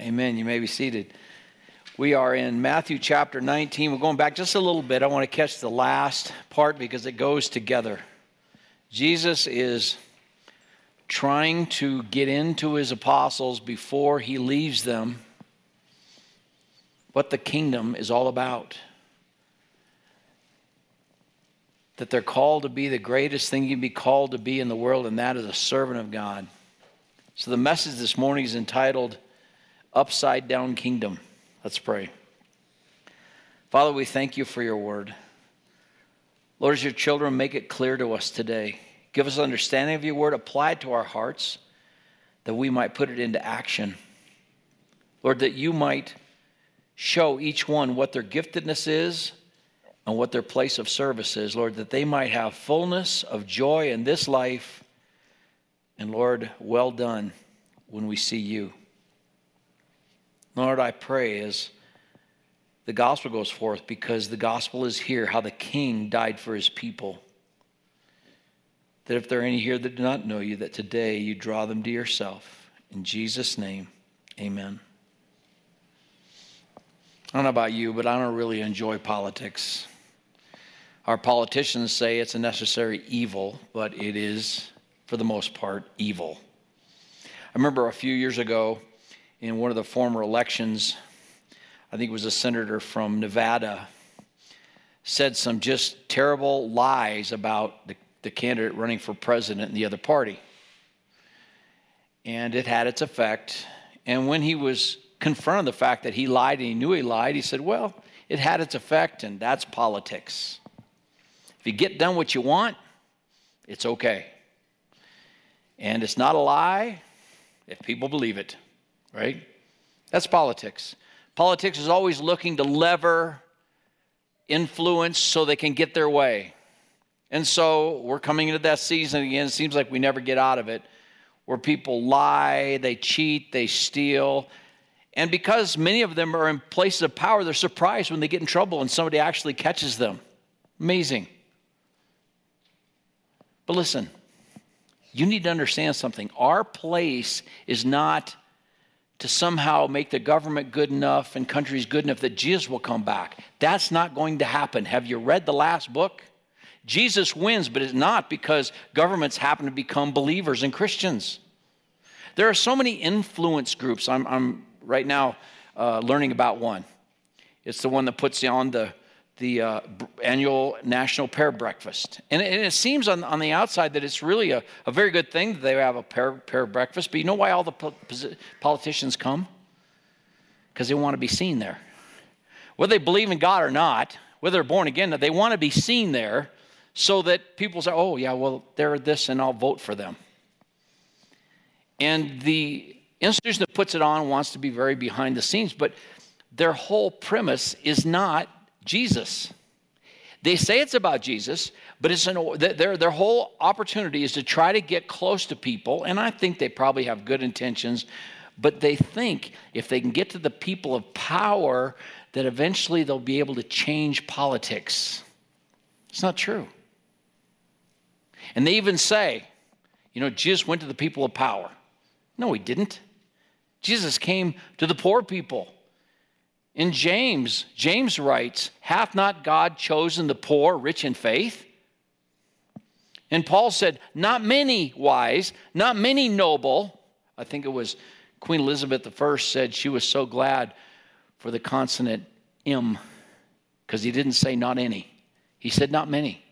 Amen. You may be seated. We are in Matthew chapter 19. We're going back just a little bit. I want to catch the last part because it goes together. Jesus is trying to get into his apostles before he leaves them what the kingdom is all about. That they're called to be the greatest thing you can be called to be in the world, and that is a servant of God. So the message this morning is entitled Upside Down Kingdom. Let's pray. Father, we thank you for your word. Lord, as your children, make it clear to us today. Give us understanding of your word, apply it to our hearts, that we might put it into action. Lord, that you might show each one what their giftedness is and what their place of service is, Lord, that they might have fullness of joy in this life. And Lord, well done when we see you. Lord, I pray as the gospel goes forth because the gospel is here, how the king died for his people. That if there are any here that do not know you, that today you draw them to yourself. In Jesus' name, amen. I don't know about you, but I don't really enjoy politics. Our politicians say it's a necessary evil, but it is, for the most part, evil. I remember a few years ago in one of the former elections, I think it was a senator from Nevada, said some just terrible lies about the, the candidate running for president in the other party. And it had its effect. And when he was confronted the fact that he lied and he knew he lied, he said, Well, it had its effect, and that's politics. If you get done what you want, it's okay. And it's not a lie if people believe it, right? That's politics. Politics is always looking to lever influence so they can get their way. And so we're coming into that season again. It seems like we never get out of it, where people lie, they cheat, they steal, and because many of them are in places of power, they're surprised when they get in trouble and somebody actually catches them. Amazing. But listen, you need to understand something. Our place is not to somehow make the government good enough and countries good enough that Jesus will come back. That's not going to happen. Have you read the last book? Jesus wins, but it's not because governments happen to become believers and Christians. There are so many influence groups. I'm, I'm right now uh, learning about one. It's the one that puts you on the, the uh, annual National Prayer Breakfast. And it, and it, seems on, on the outside that it's really a, a very good thing that they have a prayer breakfast. But you know why all the po- politicians come? Because they want to be seen there. Whether they believe in God or not, whether they're born again, they want to be seen there so that people say, oh, yeah, well, they're this and I'll vote for them. And the institution that puts it on wants to be very behind the scenes, but their whole premise is not Jesus. They say it's about Jesus, but it's an, their, their whole opportunity is to try to get close to people, and I think they probably have good intentions, but they think if they can get to the people of power, that eventually they'll be able to change politics. It's not true. And they even say, you know, Jesus went to the people of power. No, he didn't. Jesus came to the poor people. In James, James writes, Hath not God chosen the poor, rich in faith? And Paul said, Not many wise, not many noble. I think it was Queen Elizabeth I said she was so glad for the consonant M because he didn't say not any. He said not many.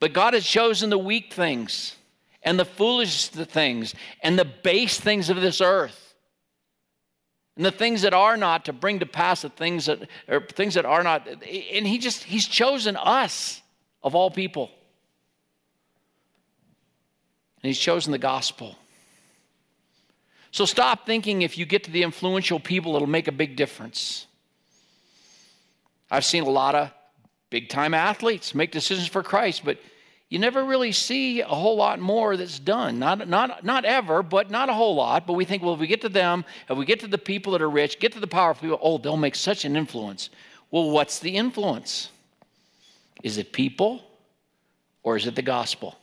But God has chosen the weak things and the foolish things and the base things of this earth and the things that are not to bring to pass the things that or things that are not and he just he's chosen us of all people. And he's chosen the gospel. So stop thinking if you get to the influential people it'll make a big difference. I've seen a lot of big time athletes make decisions for christ but you never really see a whole lot more that's done. Not, not, not ever, but not a whole lot. But we think, well, if we get to them, if we get to the people that are rich, get to the powerful people, oh, they'll make such an influence. Well, what's the influence? Is it people or is it the gospel?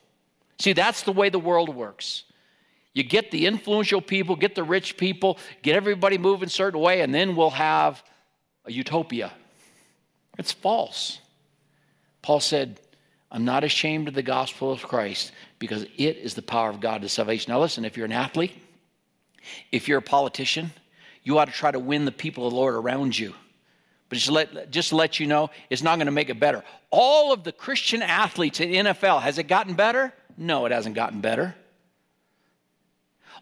See, that's the way the world works. You get the influential people, get the rich people, get everybody moving a certain way, and then we'll have a utopia. It's false. Paul said, I'm not ashamed of the gospel of Christ because it is the power of God to salvation. Now, listen, if you're an athlete, if you're a politician, you ought to try to win the people of the Lord around you. But just let, just let you know, it's not going to make it better. All of the Christian athletes in NFL, has it gotten better? No, it hasn't gotten better.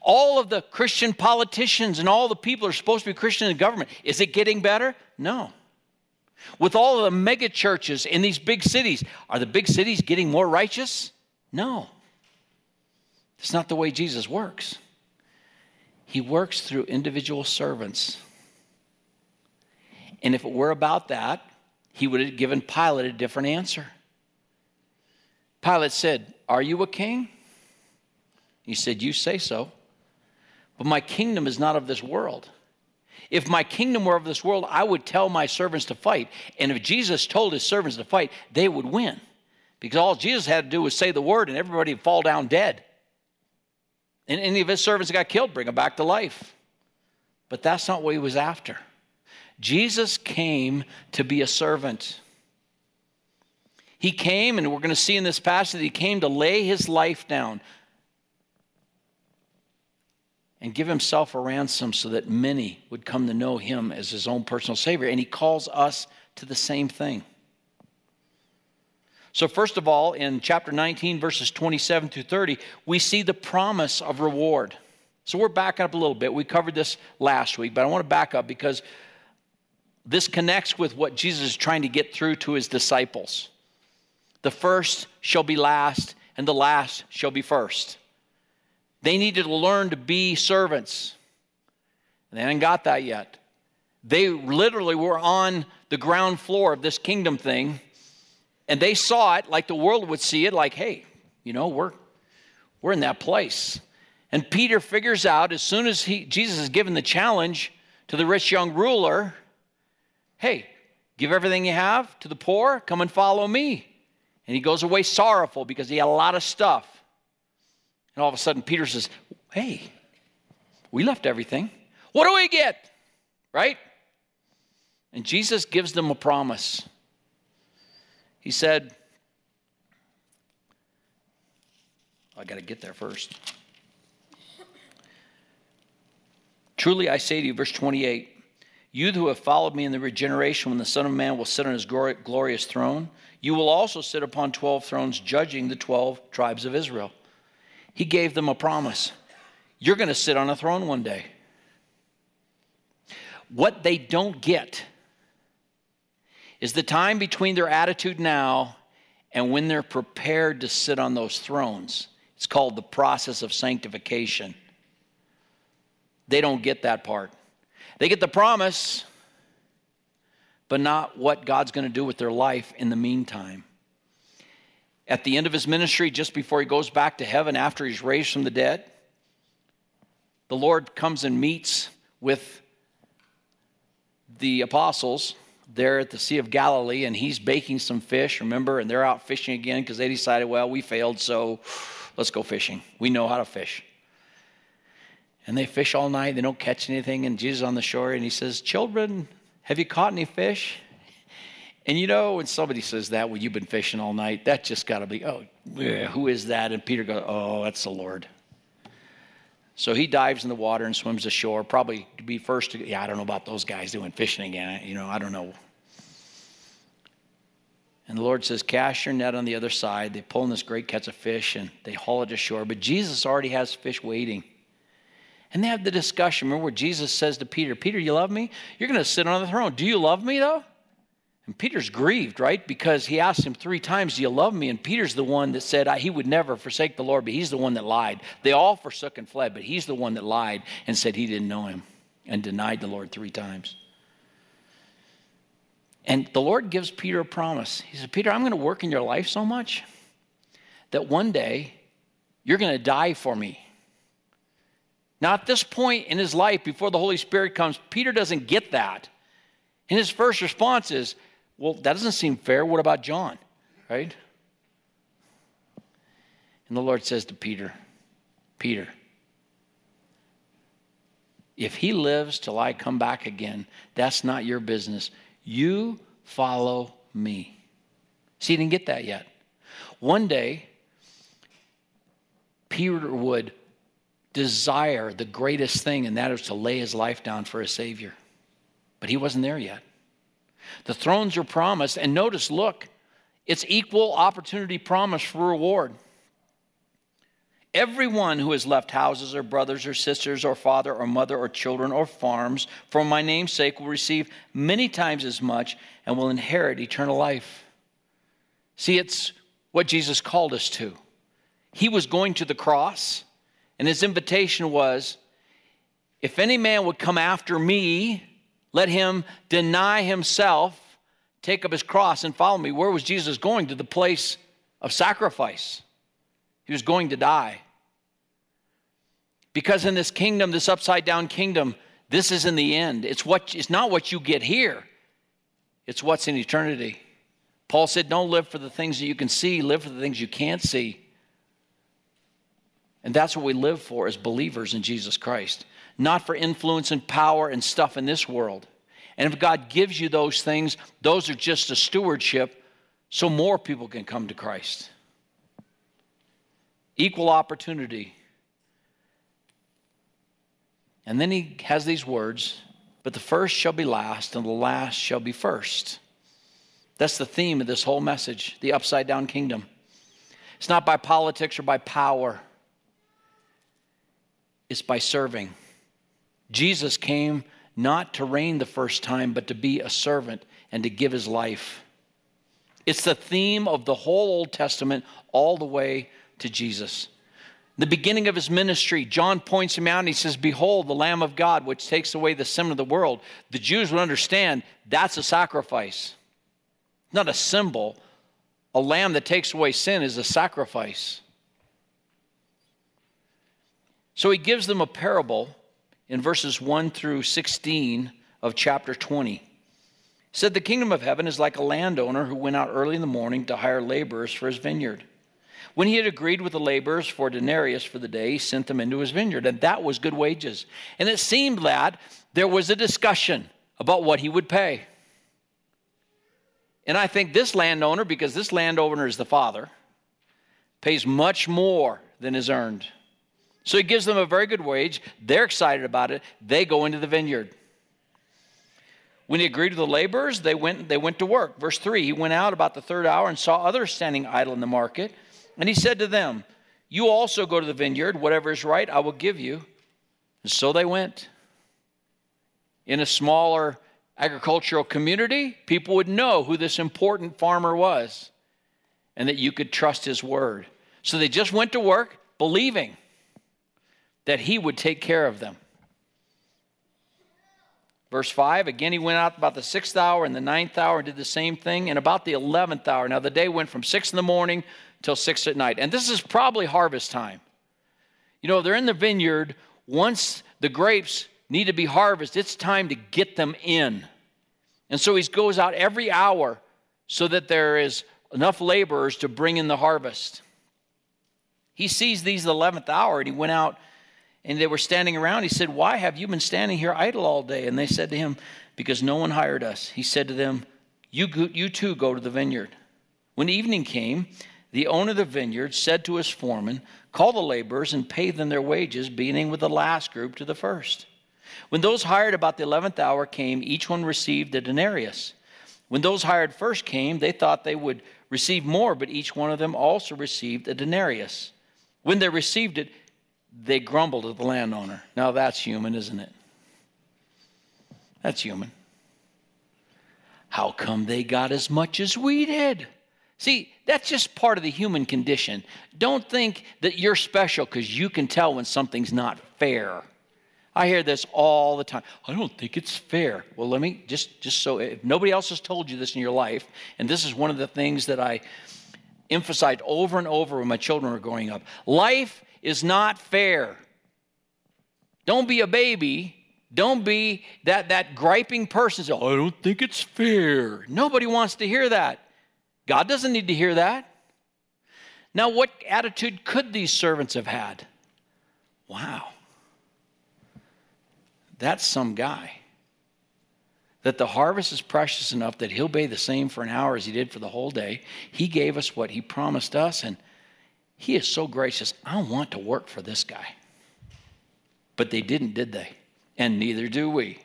All of the Christian politicians and all the people are supposed to be Christian in the government, is it getting better? No. With all the mega churches in these big cities, are the big cities getting more righteous? No. It's not the way Jesus works. He works through individual servants. And if it were about that, he would have given Pilate a different answer. Pilate said, Are you a king? He said, You say so. But my kingdom is not of this world. If my kingdom were of this world, I would tell my servants to fight. And if Jesus told his servants to fight, they would win. Because all Jesus had to do was say the word and everybody would fall down dead. And any of his servants that got killed, bring them back to life. But that's not what he was after. Jesus came to be a servant. He came, and we're going to see in this passage, that he came to lay his life down and give himself a ransom so that many would come to know him as his own personal Savior. And he calls us to the same thing. So, first of all, in chapter 19, verses 27 through 30, we see the promise of reward. So, we're backing up a little bit. We covered this last week, but I want to back up because this connects with what Jesus is trying to get through to his disciples. The first shall be last, and the last shall be first. They needed to learn to be servants. And They hadn't got that yet. They literally were on the ground floor of this kingdom thing, and they saw it like the world would see it, like, hey, you know, we're we're in that place. And Peter figures out as soon as he Jesus is given the challenge to the rich young ruler, hey, give everything you have to the poor, come and follow me. And he goes away sorrowful because he had a lot of stuff. And all of a sudden, Peter says, Hey, we left everything. What do we get? Right? And Jesus gives them a promise. He said, I got to get there first. Truly I say to you, verse 28, you who have followed me in the regeneration when the Son of Man will sit on his glorious throne, you will also sit upon 12 thrones, judging the 12 tribes of Israel. He gave them a promise. You're going to sit on a throne one day. What they don't get is the time between their attitude now and when they're prepared to sit on those thrones. It's called the process of sanctification. They don't get that part. They get the promise, but not what God's going to do with their life in the meantime at the end of his ministry, just before he goes back to heaven after he's raised from the dead, the Lord comes and meets with the apostles there at the Sea of Galilee, and he's baking some fish, remember? And they're out fishing again because they decided, well, we failed, so let's go fishing. We know how to fish. And they fish all night, they don't catch anything, and Jesus on the shore, and he says, Children, have you caught any fish? And you know, when somebody says that, well, you've been fishing all night, that just got to be, oh, yeah, who is that? And Peter goes, oh, that's the Lord. So he dives in the water and swims ashore, probably to be first. To, yeah, I don't know about those guys doing fishing again. You know, I don't know. And the Lord says, Cast your net on the other side. They pull in this great catch of fish and they haul it ashore. But Jesus already has fish waiting. And they have the discussion. Remember what Jesus says to Peter Peter, you love me? You're going to sit on the throne. Do you love me, though? And Peter's grieved, right? Because he asked him three times, Do you love me? And Peter's the one that said he would never forsake the Lord, but he's the one that lied. They all forsook and fled, but he's the one that lied and said he didn't know him and denied the Lord three times. And the Lord gives Peter a promise. He said, Peter, I'm going to work in your life so much that one day you're going to die for me. Now, at this point in his life, before the Holy Spirit comes, Peter doesn't get that. And his first response is, well, that doesn't seem fair. What about John? Right? And the Lord says to Peter, Peter, If he lives till I come back again, that's not your business. You follow me. See, he didn't get that yet. One day, Peter would desire the greatest thing, and that is to lay his life down for a Savior. But he wasn't there yet. The thrones are promised, and notice, look, it's equal opportunity promise for reward. Everyone who has left houses or brothers or sisters or father or mother or children or farms for my name's sake will receive many times as much and will inherit eternal life. See, it's what Jesus called us to. He was going to the cross, and his invitation was if any man would come after me, let him deny himself, take up his cross, and follow me. Where was Jesus going? To the place of sacrifice. He was going to die. Because in this kingdom, this upside down kingdom, this is in the end. It's, what, it's not what you get here, it's what's in eternity. Paul said, Don't live for the things that you can see, live for the things you can't see. And that's what we live for as believers in Jesus Christ, not for influence and power and stuff in this world. And if God gives you those things, those are just a stewardship so more people can come to Christ. Equal opportunity. And then he has these words, but the first shall be last, and the last shall be first. That's the theme of this whole message the upside down kingdom. It's not by politics or by power, it's by serving. Jesus came not to reign the first time, but to be a servant and to give his life. It's the theme of the whole Old Testament all the way to Jesus. The beginning of his ministry, John points him out and he says, Behold, the Lamb of God, which takes away the sin of the world. The Jews would understand that's a sacrifice, not a symbol. A lamb that takes away sin is a sacrifice. So he gives them a parable in verses 1 through 16 of chapter 20. He said, The kingdom of heaven is like a landowner who went out early in the morning to hire laborers for his vineyard. When he had agreed with the laborers for denarius for the day, he sent them into his vineyard, and that was good wages. And it seemed that there was a discussion about what he would pay. And I think this landowner, because this landowner is the father, pays much more than is earned. So he gives them a very good wage. They're excited about it. They go into the vineyard. When he agreed to the laborers, they went, they went to work. Verse 3 He went out about the third hour and saw others standing idle in the market. And he said to them, You also go to the vineyard. Whatever is right, I will give you. And so they went. In a smaller agricultural community, people would know who this important farmer was and that you could trust his word. So they just went to work believing that he would take care of them. Verse 5 again, he went out about the sixth hour and the ninth hour and did the same thing, and about the eleventh hour. Now, the day went from six in the morning till six at night. And this is probably harvest time. You know, they're in the vineyard. Once the grapes need to be harvested, it's time to get them in. And so he goes out every hour so that there is enough laborers to bring in the harvest. He sees these the 11th hour and he went out and they were standing around. He said, Why have you been standing here idle all day? And they said to him, Because no one hired us. He said to them, You, you too go to the vineyard. When evening came, the owner of the vineyard said to his foreman, Call the laborers and pay them their wages, beginning with the last group to the first. When those hired about the eleventh hour came, each one received a denarius. When those hired first came, they thought they would receive more, but each one of them also received a denarius. When they received it, they grumbled at the landowner. Now that's human, isn't it? That's human. How come they got as much as we did? See, that's just part of the human condition. Don't think that you're special because you can tell when something's not fair. I hear this all the time. I don't think it's fair. Well, let me just just so if nobody else has told you this in your life, and this is one of the things that I emphasized over and over when my children were growing up. Life is not fair. Don't be a baby. Don't be that, that griping person. Say, I don't think it's fair. Nobody wants to hear that. God doesn't need to hear that. Now, what attitude could these servants have had? Wow. that's some guy. That the harvest is precious enough that he'll pay the same for an hour as he did for the whole day. He gave us what he promised us, and he is so gracious. I want to work for this guy. But they didn't, did they? And neither do we.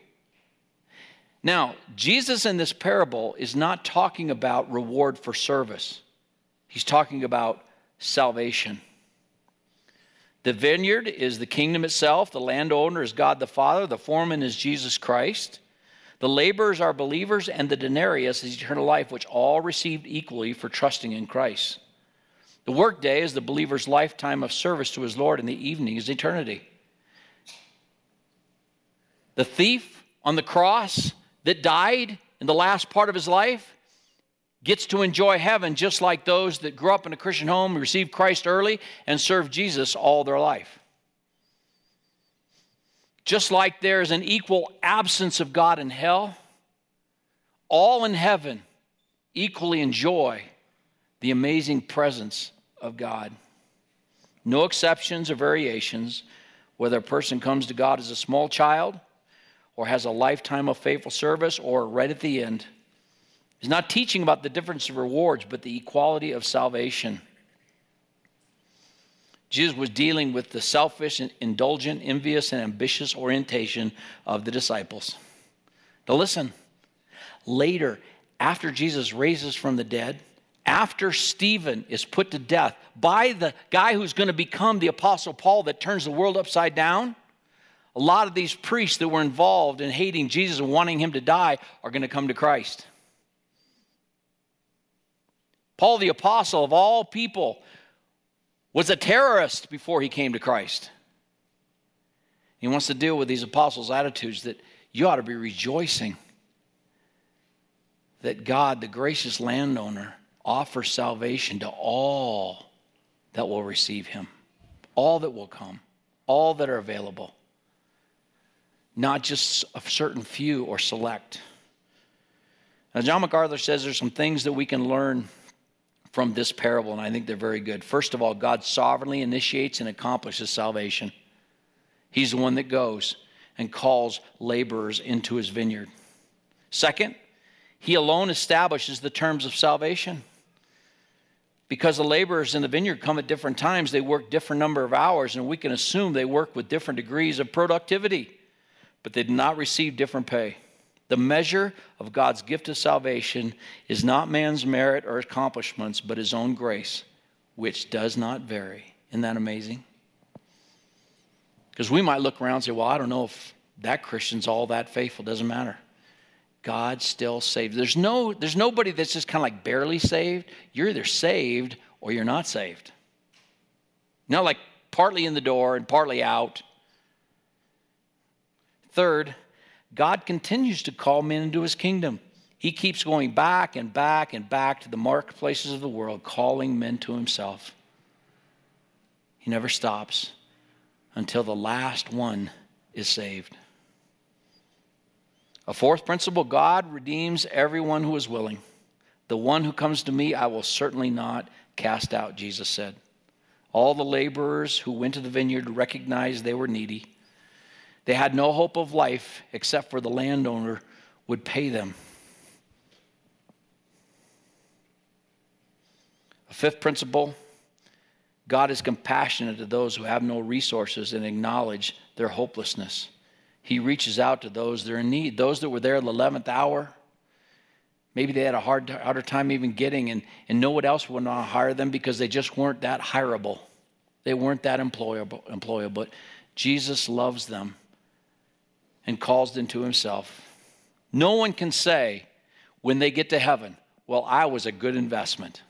Now, Jesus in this parable is not talking about reward for service, he's talking about salvation. The vineyard is the kingdom itself, the landowner is God the Father, the foreman is Jesus Christ. The laborers are believers, and the denarius is eternal life, which all received equally for trusting in Christ. The workday is the believer's lifetime of service to his Lord, and the evening is eternity. The thief on the cross that died in the last part of his life gets to enjoy heaven just like those that grew up in a Christian home, received Christ early, and served Jesus all their life. Just like there's an equal absence of God in hell, all in heaven equally enjoy the amazing presence of God. No exceptions or variations, whether a person comes to God as a small child or has a lifetime of faithful service or right at the end. He's not teaching about the difference of rewards, but the equality of salvation. Jesus was dealing with the selfish, and indulgent, envious, and ambitious orientation of the disciples. Now, listen, later, after Jesus raises from the dead, after Stephen is put to death by the guy who's going to become the Apostle Paul that turns the world upside down, a lot of these priests that were involved in hating Jesus and wanting him to die are going to come to Christ. Paul, the apostle of all people, was a terrorist before he came to Christ. He wants to deal with these apostles' attitudes that you ought to be rejoicing that God, the gracious landowner, offers salvation to all that will receive him, all that will come, all that are available not just a certain few or select. Now, John MacArthur says there's some things that we can learn from this parable, and I think they're very good. First of all, God sovereignly initiates and accomplishes salvation. He's the one that goes and calls laborers into his vineyard. Second, he alone establishes the terms of salvation. Because the laborers in the vineyard come at different times, they work different number of hours, and we can assume they work with different degrees of productivity but they did not receive different pay. The measure of God's gift of salvation is not man's merit or accomplishments, but his own grace, which does not vary. Isn't that amazing? Because we might look around and say, well, I don't know if that Christian's all that faithful. Doesn't matter. God still saves. There's, no, there's nobody that's just kind of like barely saved. You're either saved or you're not saved. Not like partly in the door and partly out. Third, God continues to call men into his kingdom. He keeps going back and back and back to the marketplaces of the world, calling men to himself. He never stops until the last one is saved. A fourth principle God redeems everyone who is willing. The one who comes to me, I will certainly not cast out, Jesus said. All the laborers who went to the vineyard recognized they were needy. They had no hope of life except for the landowner would pay them. A fifth principle God is compassionate to those who have no resources and acknowledge their hopelessness. He reaches out to those that are in need. Those that were there at the 11th hour, maybe they had a hard, harder time even getting, and, and no one else would not hire them because they just weren't that hireable. They weren't that employable. employable. But Jesus loves them and calls them to himself. No one can say when they get to heaven, Well, I was a good investment.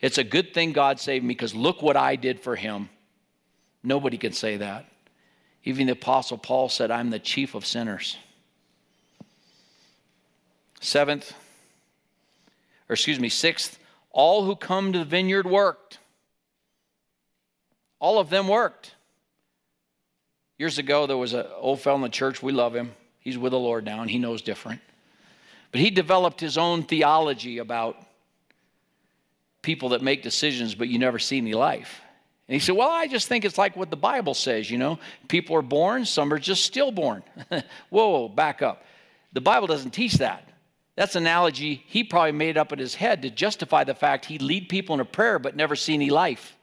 It's a good thing God saved me because look what I did for him. Nobody can say that. Even the Apostle Paul said, I'm the chief of sinners. Seventh, or excuse me, sixth, all who come to the vineyard worked. All of them worked. Years ago, there was an old fellow in the church. We love him. He's with the Lord now, and he knows different. But he developed his own theology about people that make decisions, but you never see any life. And he said, Well, I just think it's like what the Bible says, you know. People are born, some are just stillborn. whoa, back up. The Bible doesn't teach that. That's an analogy he probably made up in his head to justify the fact he'd lead people in a prayer but never see any life.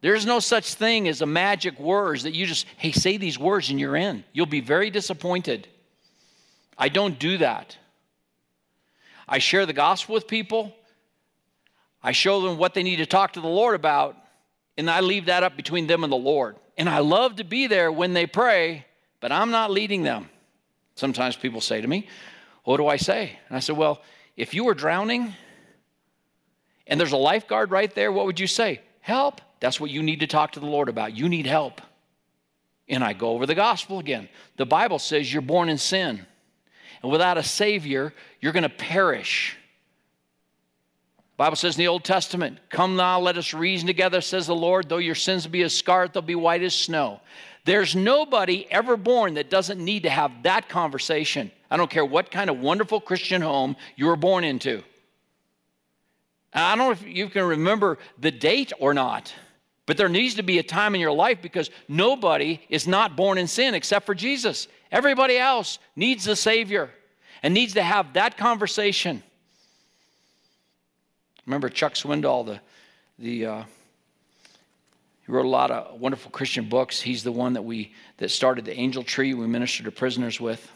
There's no such thing as a magic words that you just, hey, say these words and you're in. You'll be very disappointed. I don't do that. I share the gospel with people. I show them what they need to talk to the Lord about, and I leave that up between them and the Lord. And I love to be there when they pray, but I'm not leading them. Sometimes people say to me, What do I say? And I said, Well, if you were drowning and there's a lifeguard right there, what would you say? Help. That's what you need to talk to the Lord about. You need help. And I go over the gospel again. The Bible says you're born in sin. And without a Savior, you're going to perish. Bible says in the Old Testament, Come now, let us reason together, says the Lord. Though your sins be as scarlet, they'll be white as snow. There's nobody ever born that doesn't need to have that conversation. I don't care what kind of wonderful Christian home you were born into. I don't know if you can remember the date or not, but there needs to be a time in your life because nobody is not born in sin except for Jesus. Everybody else needs a Savior and needs to have that conversation. Remember Chuck Swindoll, the, the uh, he wrote a lot of wonderful Christian books. He's the one that we that started the Angel Tree we ministered to prisoners with.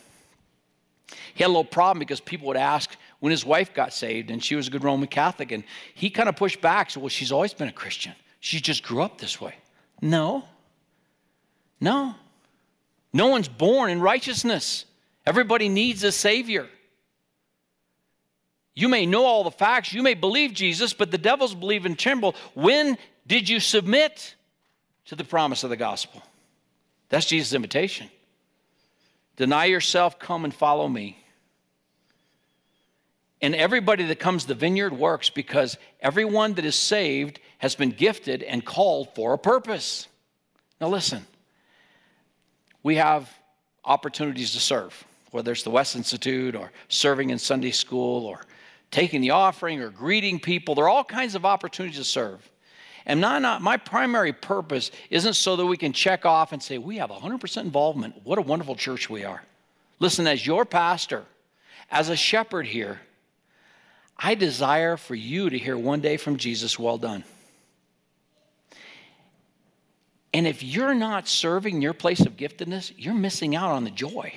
He had a little problem because people would ask when his wife got saved, and she was a good Roman Catholic, and he kind of pushed back. So, well, she's always been a Christian. She just grew up this way. No. No. No one's born in righteousness. Everybody needs a Savior. You may know all the facts, you may believe Jesus, but the devils believe and tremble. When did you submit to the promise of the gospel? That's Jesus' invitation. Deny yourself, come and follow me. And everybody that comes to the vineyard works because everyone that is saved has been gifted and called for a purpose. Now, listen, we have opportunities to serve, whether it's the West Institute or serving in Sunday school or taking the offering or greeting people. There are all kinds of opportunities to serve. And not, not, my primary purpose isn't so that we can check off and say, we have 100% involvement. What a wonderful church we are. Listen, as your pastor, as a shepherd here, I desire for you to hear one day from Jesus, well done. And if you're not serving your place of giftedness, you're missing out on the joy.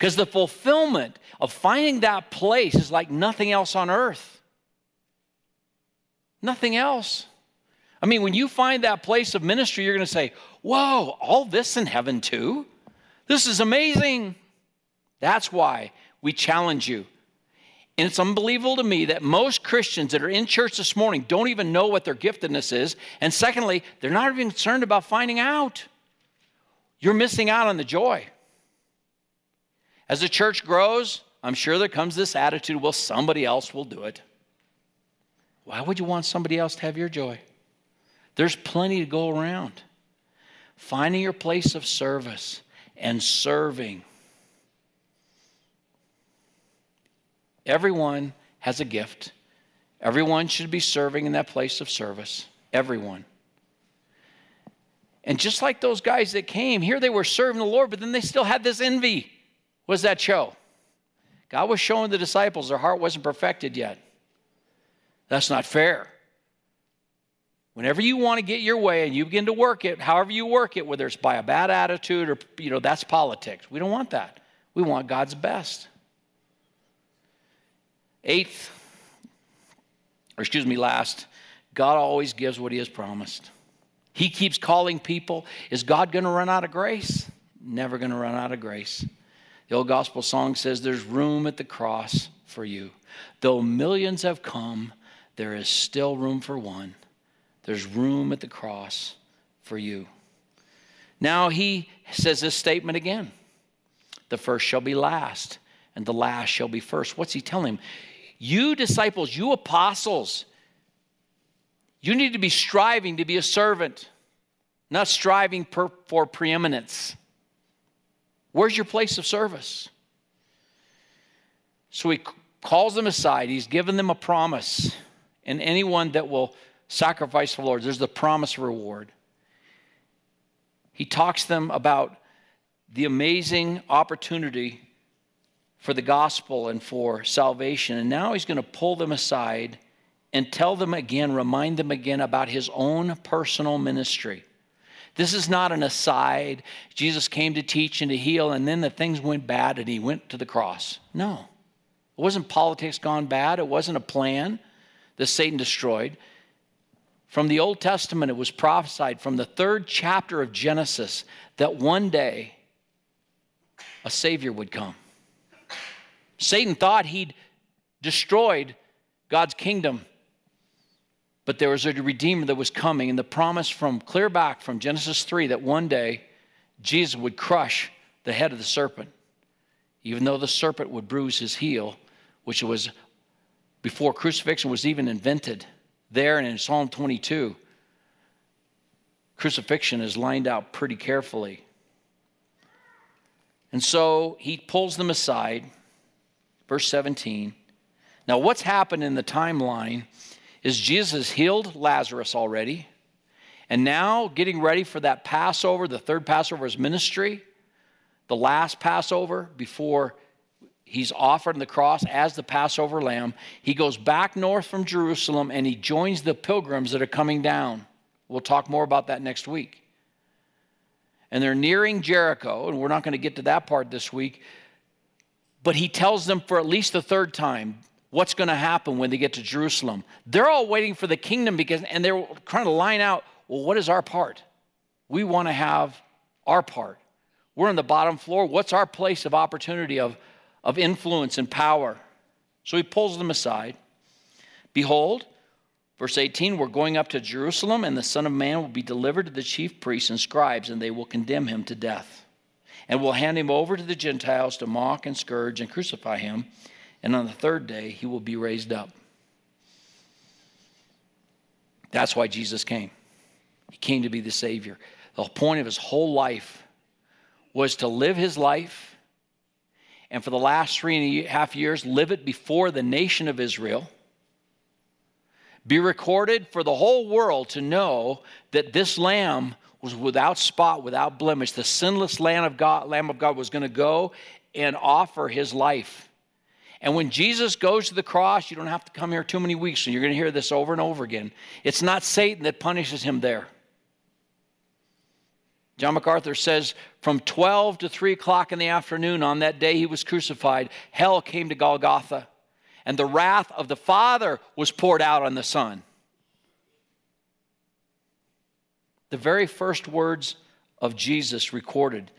Because the fulfillment of finding that place is like nothing else on earth. Nothing else. I mean, when you find that place of ministry, you're going to say, Whoa, all this in heaven too? This is amazing. That's why we challenge you and it's unbelievable to me that most Christians that are in church this morning don't even know what their giftedness is. And secondly, they're not even concerned about finding out. You're missing out on the joy. As the church grows, I'm sure there comes this attitude well, somebody else will do it. Why would you want somebody else to have your joy? There's plenty to go around. Finding your place of service and serving Everyone has a gift. Everyone should be serving in that place of service. Everyone. And just like those guys that came, here they were serving the Lord, but then they still had this envy. Does that show? God was showing the disciples their heart wasn't perfected yet. That's not fair. Whenever you want to get your way and you begin to work it, however you work it, whether it's by a bad attitude or, you know, that's politics. We don't want that. We want God's best. Eighth, or excuse me, last, God always gives what He has promised. He keeps calling people. Is God going to run out of grace? Never going to run out of grace. The old gospel song says, There's room at the cross for you. Though millions have come, there is still room for one. There's room at the cross for you. Now he says this statement again the first shall be last, and the last shall be first. What's he telling him? You disciples, you apostles, you need to be striving to be a servant, not striving per, for preeminence. Where's your place of service? So he calls them aside. He's given them a promise. And anyone that will sacrifice for the Lord. There's the promised reward. He talks them about the amazing opportunity for the gospel and for salvation. And now he's going to pull them aside and tell them again, remind them again about his own personal ministry. This is not an aside. Jesus came to teach and to heal, and then the things went bad and he went to the cross. No. It wasn't politics gone bad, it wasn't a plan that Satan destroyed. From the Old Testament, it was prophesied from the third chapter of Genesis that one day a Savior would come. Satan thought he'd destroyed God's kingdom, but there was a Redeemer that was coming, and the promise from clear back from Genesis 3 that one day Jesus would crush the head of the serpent, even though the serpent would bruise his heel, which was before crucifixion was even invented. There and in Psalm 22, crucifixion is lined out pretty carefully. And so he pulls them aside. Verse 17. Now, what's happened in the timeline is Jesus healed Lazarus already. And now, getting ready for that Passover, the third Passover his ministry, the last Passover before he's offered on the cross as the Passover lamb, he goes back north from Jerusalem and he joins the pilgrims that are coming down. We'll talk more about that next week and they're nearing Jericho, and we're not going to get to that part this week. But he tells them for at least the third time what's going to happen when they get to Jerusalem. They're all waiting for the kingdom because, and they're trying to line out, well, what is our part? We want to have our part. We're on the bottom floor. What's our place of opportunity, of, of influence and power? So he pulls them aside. Behold, Verse 18, we're going up to Jerusalem, and the Son of Man will be delivered to the chief priests and scribes, and they will condemn him to death. And will hand him over to the Gentiles to mock and scourge and crucify him. And on the third day, he will be raised up. That's why Jesus came. He came to be the Savior. The point of his whole life was to live his life, and for the last three and a half years, live it before the nation of Israel be recorded for the whole world to know that this lamb was without spot, without blemish. The sinless Lamb of God, Lamb of God was going to go and offer his life. And when Jesus goes to the cross, you don't have to come here too many weeks, and you're going to hear this over and over again. It's not Satan that punishes him there. John MacArthur says from 12 to 3 o'clock in the afternoon on that day he was crucified, hell came to Golgotha and the wrath of the Father was poured out on the Son. The very first words of Jesus recorded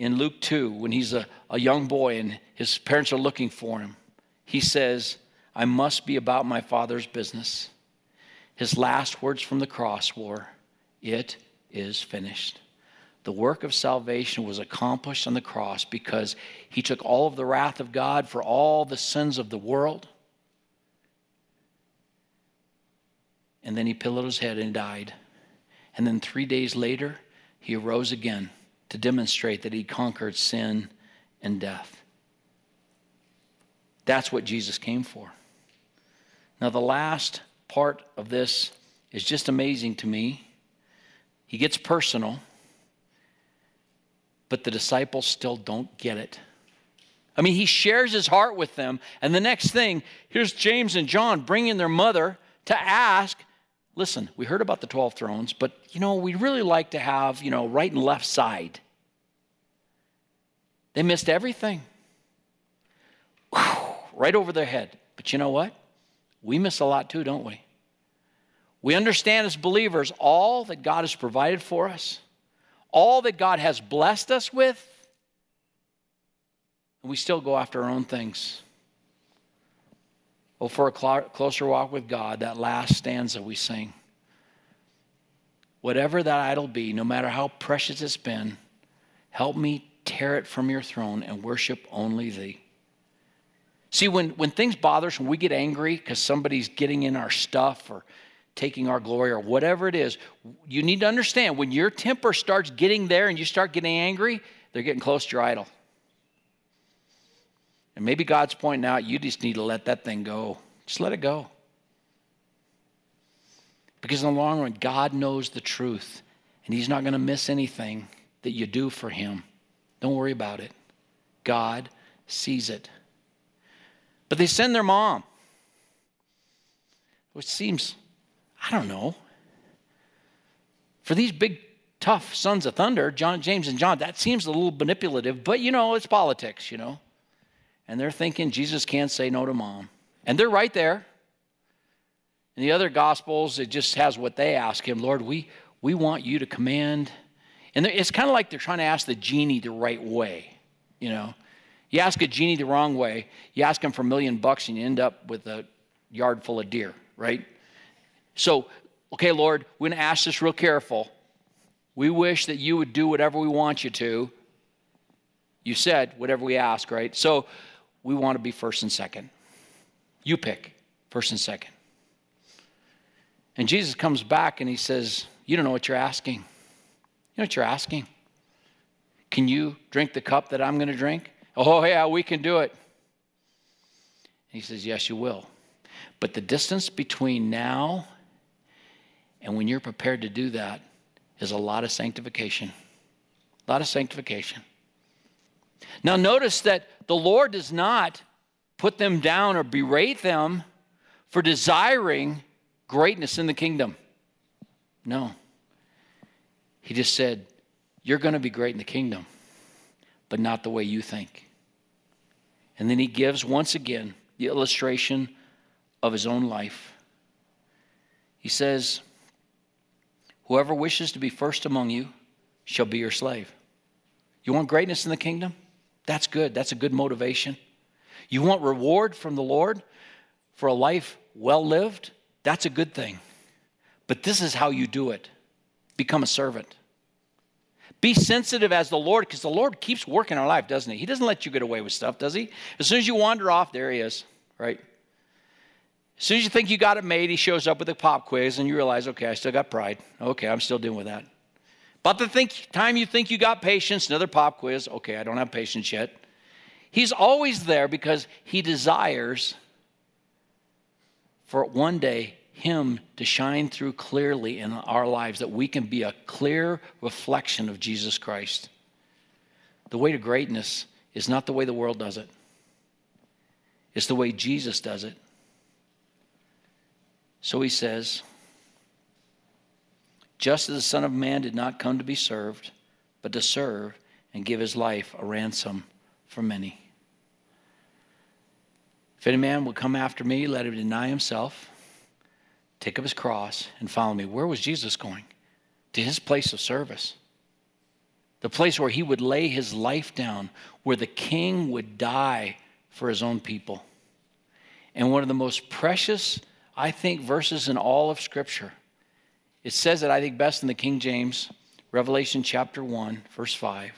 in Luke 2 when he's a, a young boy and his parents are looking for him. He says, I must be about my Father's business. His last words from the cross were, It is finished. The work of salvation was accomplished on the cross because he took all of the wrath of God for all the sins of the world. And then he pillowed his head and died. And then three days later, he arose again to demonstrate that he conquered sin and death. That's what Jesus came for. Now, the last part of this is just amazing to me. He gets personal but the disciples still don't get it. I mean, he shares his heart with them. And the next thing, here's James and John bringing their mother to ask, listen, we heard about the 12 thrones, but, you know, we really like to have, you know, right and left side. They missed everything. Whew, right over their head. But you know what? We miss a lot too, don't we? We understand as believers all that God has provided for us all that God has blessed us with, and we still go after our own things. Oh, for a cl- closer walk with God, that last stanza we sing. Whatever that idol be, no matter how precious it's been, help me tear it from your throne and worship only thee. See, when, when things bother us, when we get angry because somebody's getting in our stuff or taking our glory or whatever it is. You need to understand when your temper starts getting there and you start getting angry, they're getting close to your idol. And maybe God's pointing out you just need to let that thing go. Just let it go. Because in the long run, God knows the truth, and He's not going to miss anything that you do for Him. Don't worry about it. God sees it. But they send their mom, which seems, I don't know, for these big, tough sons of thunder, John, James, and John, that seems a little manipulative, but you know, it's politics, you know. And they're thinking Jesus can't say no to mom. And they're right there. In the other gospels, it just has what they ask him Lord, we, we want you to command. And it's kind of like they're trying to ask the genie the right way, you know. You ask a genie the wrong way, you ask him for a million bucks, and you end up with a yard full of deer, right? So, okay, Lord, we're going to ask this real careful. We wish that you would do whatever we want you to. You said whatever we ask, right? So we want to be first and second. You pick first and second. And Jesus comes back and he says, You don't know what you're asking. You know what you're asking? Can you drink the cup that I'm going to drink? Oh, yeah, we can do it. And he says, Yes, you will. But the distance between now and when you're prepared to do that is a lot of sanctification. A lot of sanctification. Now, notice that the Lord does not put them down or berate them for desiring greatness in the kingdom. No. He just said, You're going to be great in the kingdom, but not the way you think. And then he gives once again the illustration of his own life. He says, Whoever wishes to be first among you shall be your slave. You want greatness in the kingdom? That's good. That's a good motivation. You want reward from the Lord for a life well lived? That's a good thing. But this is how you do it become a servant. Be sensitive as the Lord, because the Lord keeps working our life, doesn't He? He doesn't let you get away with stuff, does He? As soon as you wander off, there He is, right? As soon as you think you got it made, He shows up with a pop quiz, and you realize, okay, I still got pride. Okay, I'm still dealing with that. But the think, time you think you got patience, another pop quiz. Okay, I don't have patience yet. He's always there because He desires for one day him to shine through clearly in our lives, that we can be a clear reflection of Jesus Christ. The way to greatness is not the way the world does it, it's the way Jesus does it. So he says, just as the Son of Man did not come to be served, but to serve and give his life a ransom for many. If any man will come after me, let him deny himself take up his cross, and follow me. Where was Jesus going? To his place of service. The place where he would lay his life down, where the king would die for his own people. And one of the most precious, I think, verses in all of Scripture. It says it, I think, best in the King James, Revelation chapter 1, verse 5.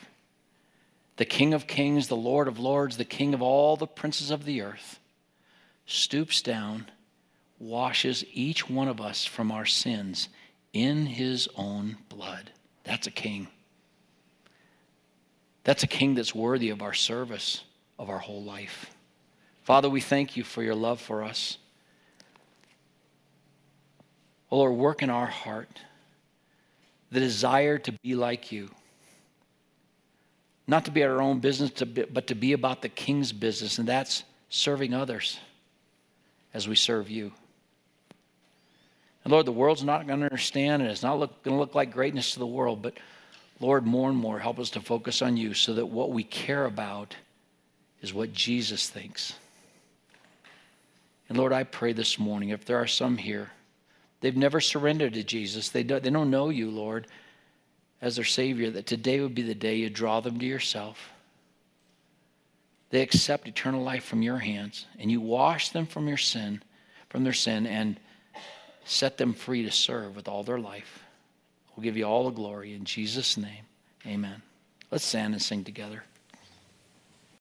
The King of kings, the Lord of lords, the King of all the princes of the earth, stoops down washes each one of us from our sins in his own blood. That's a king. That's a king that's worthy of our service of our whole life. Father, we thank you for your love for us. Oh Lord, work in our heart the desire to be like you. Not to be our own business, but to be about the king's business, and that's serving others as we serve you. And Lord, the world's not going to understand and it's not going to look like greatness to the world, but Lord, more and more help us to focus on you so that what we care about is what Jesus thinks. And Lord, I pray this morning, if there are some here, they've never surrendered to Jesus, they don't, they don't know you, Lord, as their Savior, that today would be the day you draw them to yourself. They accept eternal life from your hands, and you wash them from your sin, from their sin, and set them free to serve with all their life. We'll give you all the glory in Jesus' name. Amen. Let's stand and sing together.